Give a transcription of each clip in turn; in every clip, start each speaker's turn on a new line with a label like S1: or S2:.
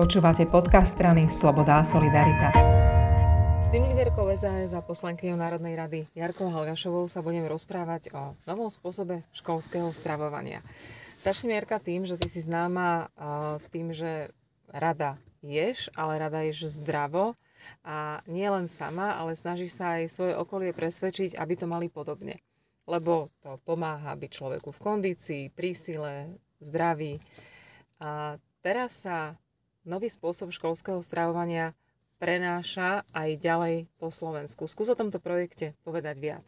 S1: Počúvate podcast strany Sloboda a Solidarita.
S2: S tým SAS a poslankyňou Národnej rady Jarkou Halgašovou sa budeme rozprávať o novom spôsobe školského stravovania. Začnem Jarka tým, že ty si známa tým, že rada ješ, ale rada ješ zdravo a nie len sama, ale snaží sa aj svoje okolie presvedčiť, aby to mali podobne. Lebo to pomáha byť človeku v kondícii, pri zdraví. A teraz sa nový spôsob školského stravovania prenáša aj ďalej po Slovensku. Skús o tomto projekte povedať viac.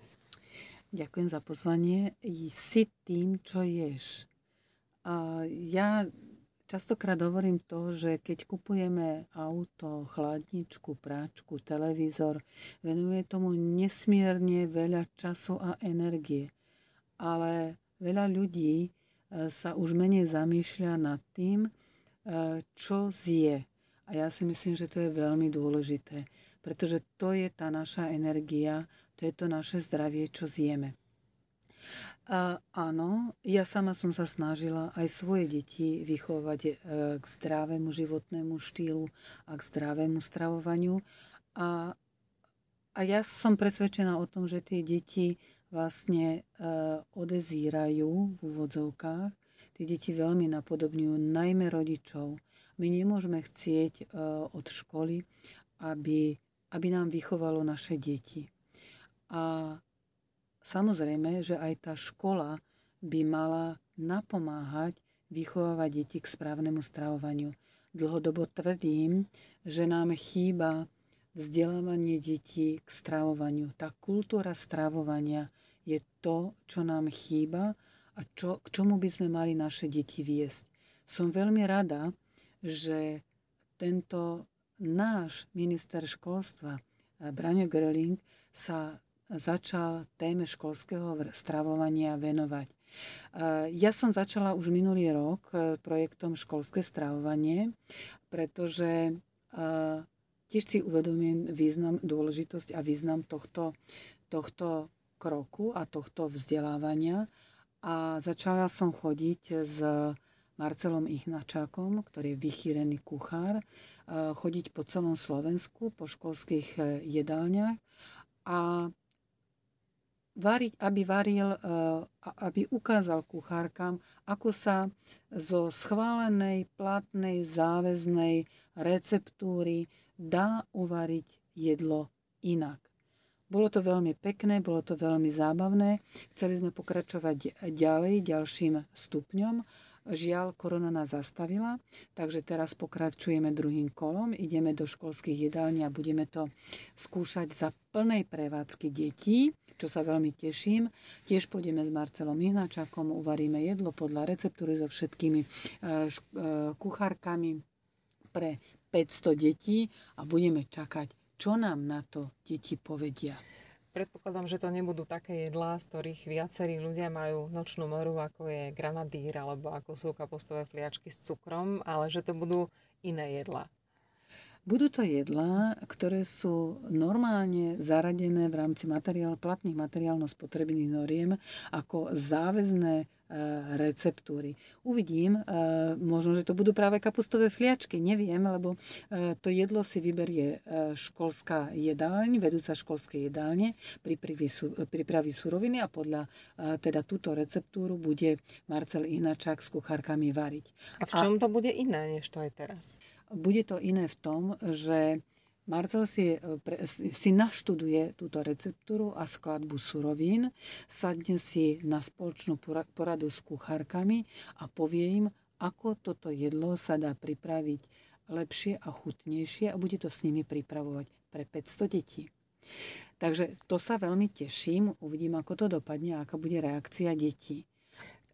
S3: Ďakujem za pozvanie. Si tým, čo ješ. Ja častokrát hovorím to, že keď kupujeme auto, chladničku, práčku, televízor, venuje tomu nesmierne veľa času a energie. Ale veľa ľudí e, sa už menej zamýšľa nad tým, čo zje. A ja si myslím, že to je veľmi dôležité, pretože to je tá naša energia, to je to naše zdravie, čo zjeme. A áno, ja sama som sa snažila aj svoje deti vychovať e, k zdravému životnému štýlu a k zdravému stravovaniu. A, a ja som presvedčená o tom, že tie deti vlastne e, odezírajú v úvodzovkách Tie deti veľmi napodobňujú najmä rodičov. My nemôžeme chcieť e, od školy, aby, aby nám vychovalo naše deti. A samozrejme, že aj tá škola by mala napomáhať vychovávať deti k správnemu stravovaniu. Dlhodobo tvrdím, že nám chýba vzdelávanie detí k stravovaniu. Tá kultúra stravovania je to, čo nám chýba a čo, k čomu by sme mali naše deti viesť. Som veľmi rada, že tento náš minister školstva, eh, Braňo Gröling, sa začal téme školského stravovania venovať. Eh, ja som začala už minulý rok eh, projektom Školské stravovanie, pretože tiež si uvedomujem význam, dôležitosť a význam tohto, tohto kroku a tohto vzdelávania a začala som chodiť s Marcelom Ichnačákom, ktorý je vychýrený kuchár, e, chodiť po celom Slovensku, po školských e, jedálniach a variť, aby varil, e, aby ukázal kuchárkam, ako sa zo schválenej, platnej, záväznej receptúry dá uvariť jedlo inak. Bolo to veľmi pekné, bolo to veľmi zábavné. Chceli sme pokračovať ďalej, ďalším stupňom. Žiaľ, korona nás zastavila, takže teraz pokračujeme druhým kolom. Ideme do školských jedální a budeme to skúšať za plnej prevádzky detí, čo sa veľmi teším. Tiež pôjdeme s Marcelom Ihnačakom, uvaríme jedlo podľa receptúry so všetkými e, e, kuchárkami pre 500 detí a budeme čakať čo nám na to deti povedia?
S2: Predpokladám, že to nebudú také jedlá, z ktorých viacerí ľudia majú nočnú moru, ako je granadír alebo ako sú kapustové fliačky s cukrom, ale že to budú iné jedlá.
S3: Budú to jedlá, ktoré sú normálne zaradené v rámci materiál, platných materiálno-spotrebných noriem ako záväzné E, receptúry. Uvidím, e, možno, že to budú práve kapustové fliačky, neviem, lebo e, to jedlo si vyberie školská jedálň, vedúca školské jedálne, pripraví suroviny a podľa teda túto receptúru bude Marcel Inačák s kuchárkami variť.
S2: A v čom a, to bude iné, než to je teraz?
S3: Bude to iné v tom, že Marcel si, e, si naštuduje túto receptúru a skladbu surovín, sadne si na spoločnú poradu s kuchárkami a povie im, ako toto jedlo sa dá pripraviť lepšie a chutnejšie a bude to s nimi pripravovať pre 500 detí. Takže to sa veľmi teším, uvidím, ako to dopadne a aká bude reakcia detí.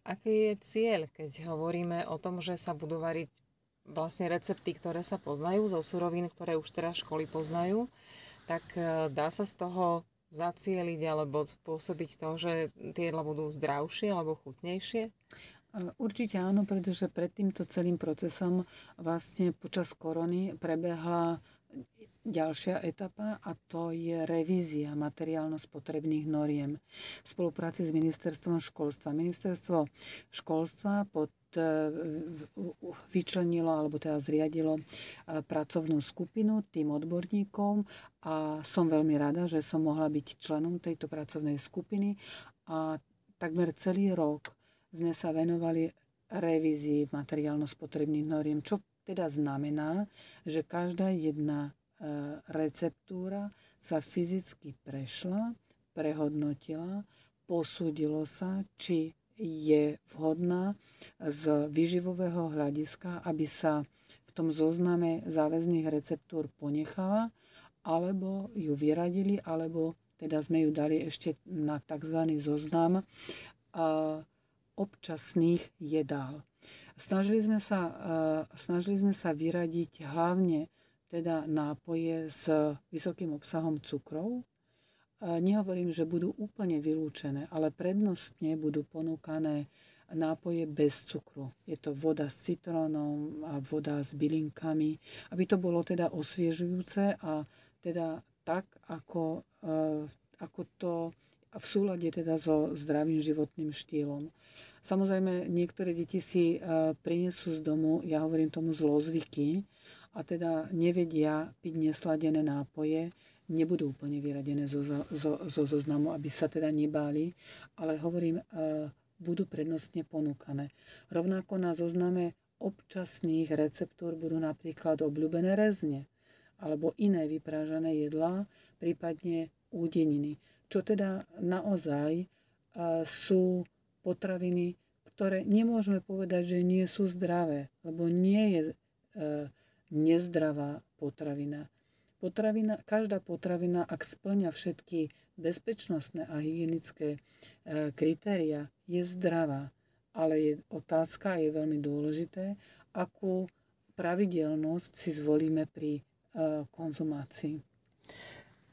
S2: Aký je cieľ, keď hovoríme o tom, že sa budú variť vlastne recepty, ktoré sa poznajú zo surovín, ktoré už teraz školy poznajú, tak e, dá sa z toho zacieliť alebo spôsobiť to, že tie jedla budú zdravšie alebo chutnejšie?
S3: Určite áno, pretože pred týmto celým procesom vlastne počas korony prebehla ďalšia etapa a to je revízia materiálno-spotrebných noriem v spolupráci s ministerstvom školstva. Ministerstvo školstva pod e, vyčlenilo alebo teda zriadilo e, pracovnú skupinu tým odborníkom a som veľmi rada, že som mohla byť členom tejto pracovnej skupiny a takmer celý rok sme sa venovali revízii materiálno-spotrebných noriem, čo teda znamená, že každá jedna receptúra sa fyzicky prešla, prehodnotila, posúdilo sa, či je vhodná z vyživového hľadiska, aby sa v tom zozname záväzných receptúr ponechala, alebo ju vyradili, alebo teda sme ju dali ešte na tzv. zoznam občasných jedál. Snažili sme sa, snažili sme sa vyradiť hlavne teda nápoje s vysokým obsahom cukrov. Nehovorím, že budú úplne vylúčené, ale prednostne budú ponúkané nápoje bez cukru. Je to voda s citrónom a voda s bylinkami, aby to bolo teda osviežujúce a teda tak, ako, e, ako to v súlade teda so zdravým životným štýlom. Samozrejme, niektoré deti si e, prinesú z domu, ja hovorím tomu zlozvyky, a teda nevedia piť nesladené nápoje, nebudú úplne vyradené zo, zo, zo zoznamu, aby sa teda nebáli, ale hovorím, e, budú prednostne ponúkané. Rovnako na zozname občasných receptúr budú napríklad obľúbené rezne alebo iné vyprážané jedlá, prípadne údeniny. Čo teda naozaj e, sú potraviny, ktoré nemôžeme povedať, že nie sú zdravé, lebo nie je e, nezdravá potravina. potravina. Každá potravina, ak splňa všetky bezpečnostné a hygienické e, kritéria, je zdravá. Ale je otázka, je veľmi dôležité, akú pravidelnosť si zvolíme pri e, konzumácii.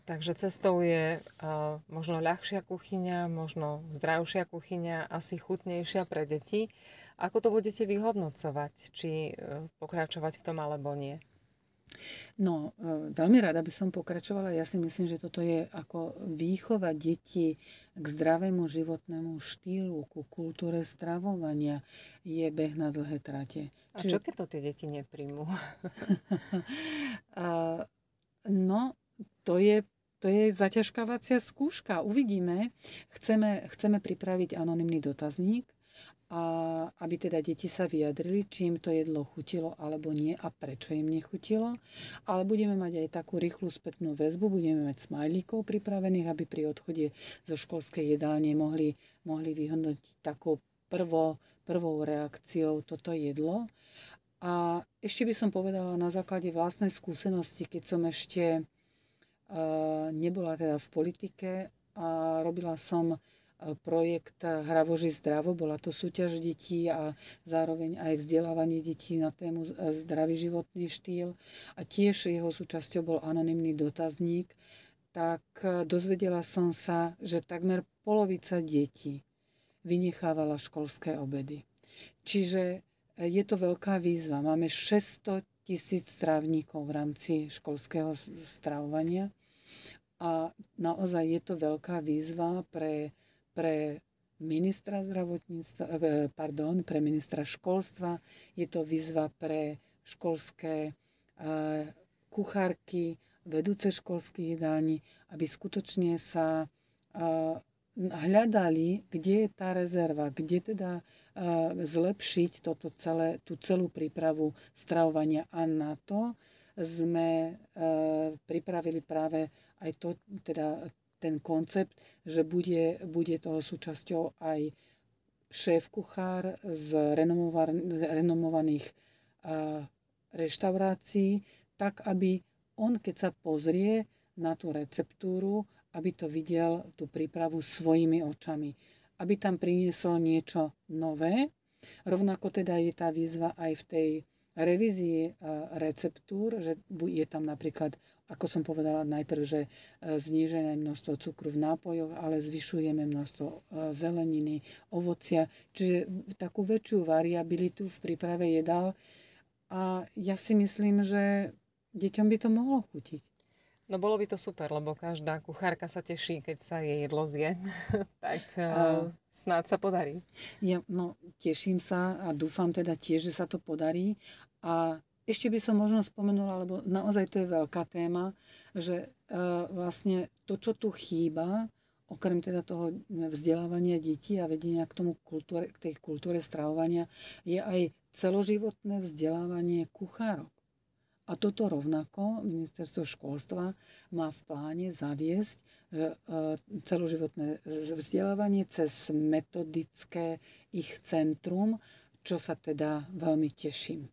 S2: Takže cestou je uh, možno ľahšia kuchyňa, možno zdravšia kuchyňa, asi chutnejšia pre deti. Ako to budete vyhodnocovať? Či uh, pokračovať v tom alebo nie?
S3: No, uh, veľmi rada by som pokračovala. Ja si myslím, že toto je ako výchova detí k zdravému životnému štýlu, ku kultúre stravovania je beh na dlhé trate.
S2: A čo keď to tie deti nepríjmú?
S3: no, to je to je zaťažkávacia skúška. Uvidíme. Chceme, chceme pripraviť anonymný dotazník, a aby teda deti sa vyjadrili, či im to jedlo chutilo alebo nie a prečo im nechutilo. Ale budeme mať aj takú rýchlu spätnú väzbu, budeme mať smajlíkov pripravených, aby pri odchode zo školskej jedálne mohli, mohli vyhodnotiť takou prvo, prvou reakciou toto jedlo. A ešte by som povedala na základe vlastnej skúsenosti, keď som ešte nebola teda v politike a robila som projekt Hravoži zdravo. Bola to súťaž detí a zároveň aj vzdelávanie detí na tému e, zdravý životný štýl. A tiež jeho súčasťou bol anonymný dotazník. Tak e, dozvedela som sa, že takmer polovica detí vynechávala školské obedy. Čiže je to veľká výzva. Máme 600 tisíc strávnikov v rámci školského stravovania. A naozaj je to veľká výzva pre, pre ministra zdravotníctva, eh, pardon, pre ministra školstva. Je to výzva pre školské uh, kuchárky, vedúce školských jedální, aby skutočne sa uh, hľadali, kde je tá rezerva, kde teda zlepšiť toto celé, tú celú prípravu stravovania a na to sme pripravili práve aj to, teda ten koncept, že bude, bude toho súčasťou aj šéf kuchár z renomovaných reštaurácií, tak aby on, keď sa pozrie na tú receptúru, aby to videl, tú prípravu svojimi očami. Aby tam priniesol niečo nové. Rovnako teda je tá výzva aj v tej revízii receptúr, že je tam napríklad, ako som povedala najprv, že e, znížené množstvo cukru v nápojoch, ale zvyšujeme množstvo e, zeleniny, ovocia, čiže takú väčšiu variabilitu v príprave jedál. A ja si myslím, že deťom by to mohlo chutiť.
S2: No bolo by to super, lebo každá kuchárka sa teší, keď sa jej jedlo zje. tak uh, snáď sa podarí.
S3: Ja, no, teším sa a dúfam teda tiež, že sa to podarí. A ešte by som možno spomenula, lebo naozaj to je veľká téma, že uh, vlastne to, čo tu chýba, okrem teda toho vzdelávania detí a vedenia k tomu kultúre, k tej kultúre stravovania, je aj celoživotné vzdelávanie kuchárok. A toto rovnako ministerstvo školstva má v pláne zaviesť e, e, celoživotné vzdelávanie cez metodické ich centrum, čo sa teda veľmi teším.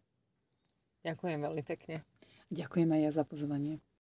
S2: Ďakujem veľmi pekne.
S3: Ďakujem aj ja za pozvanie.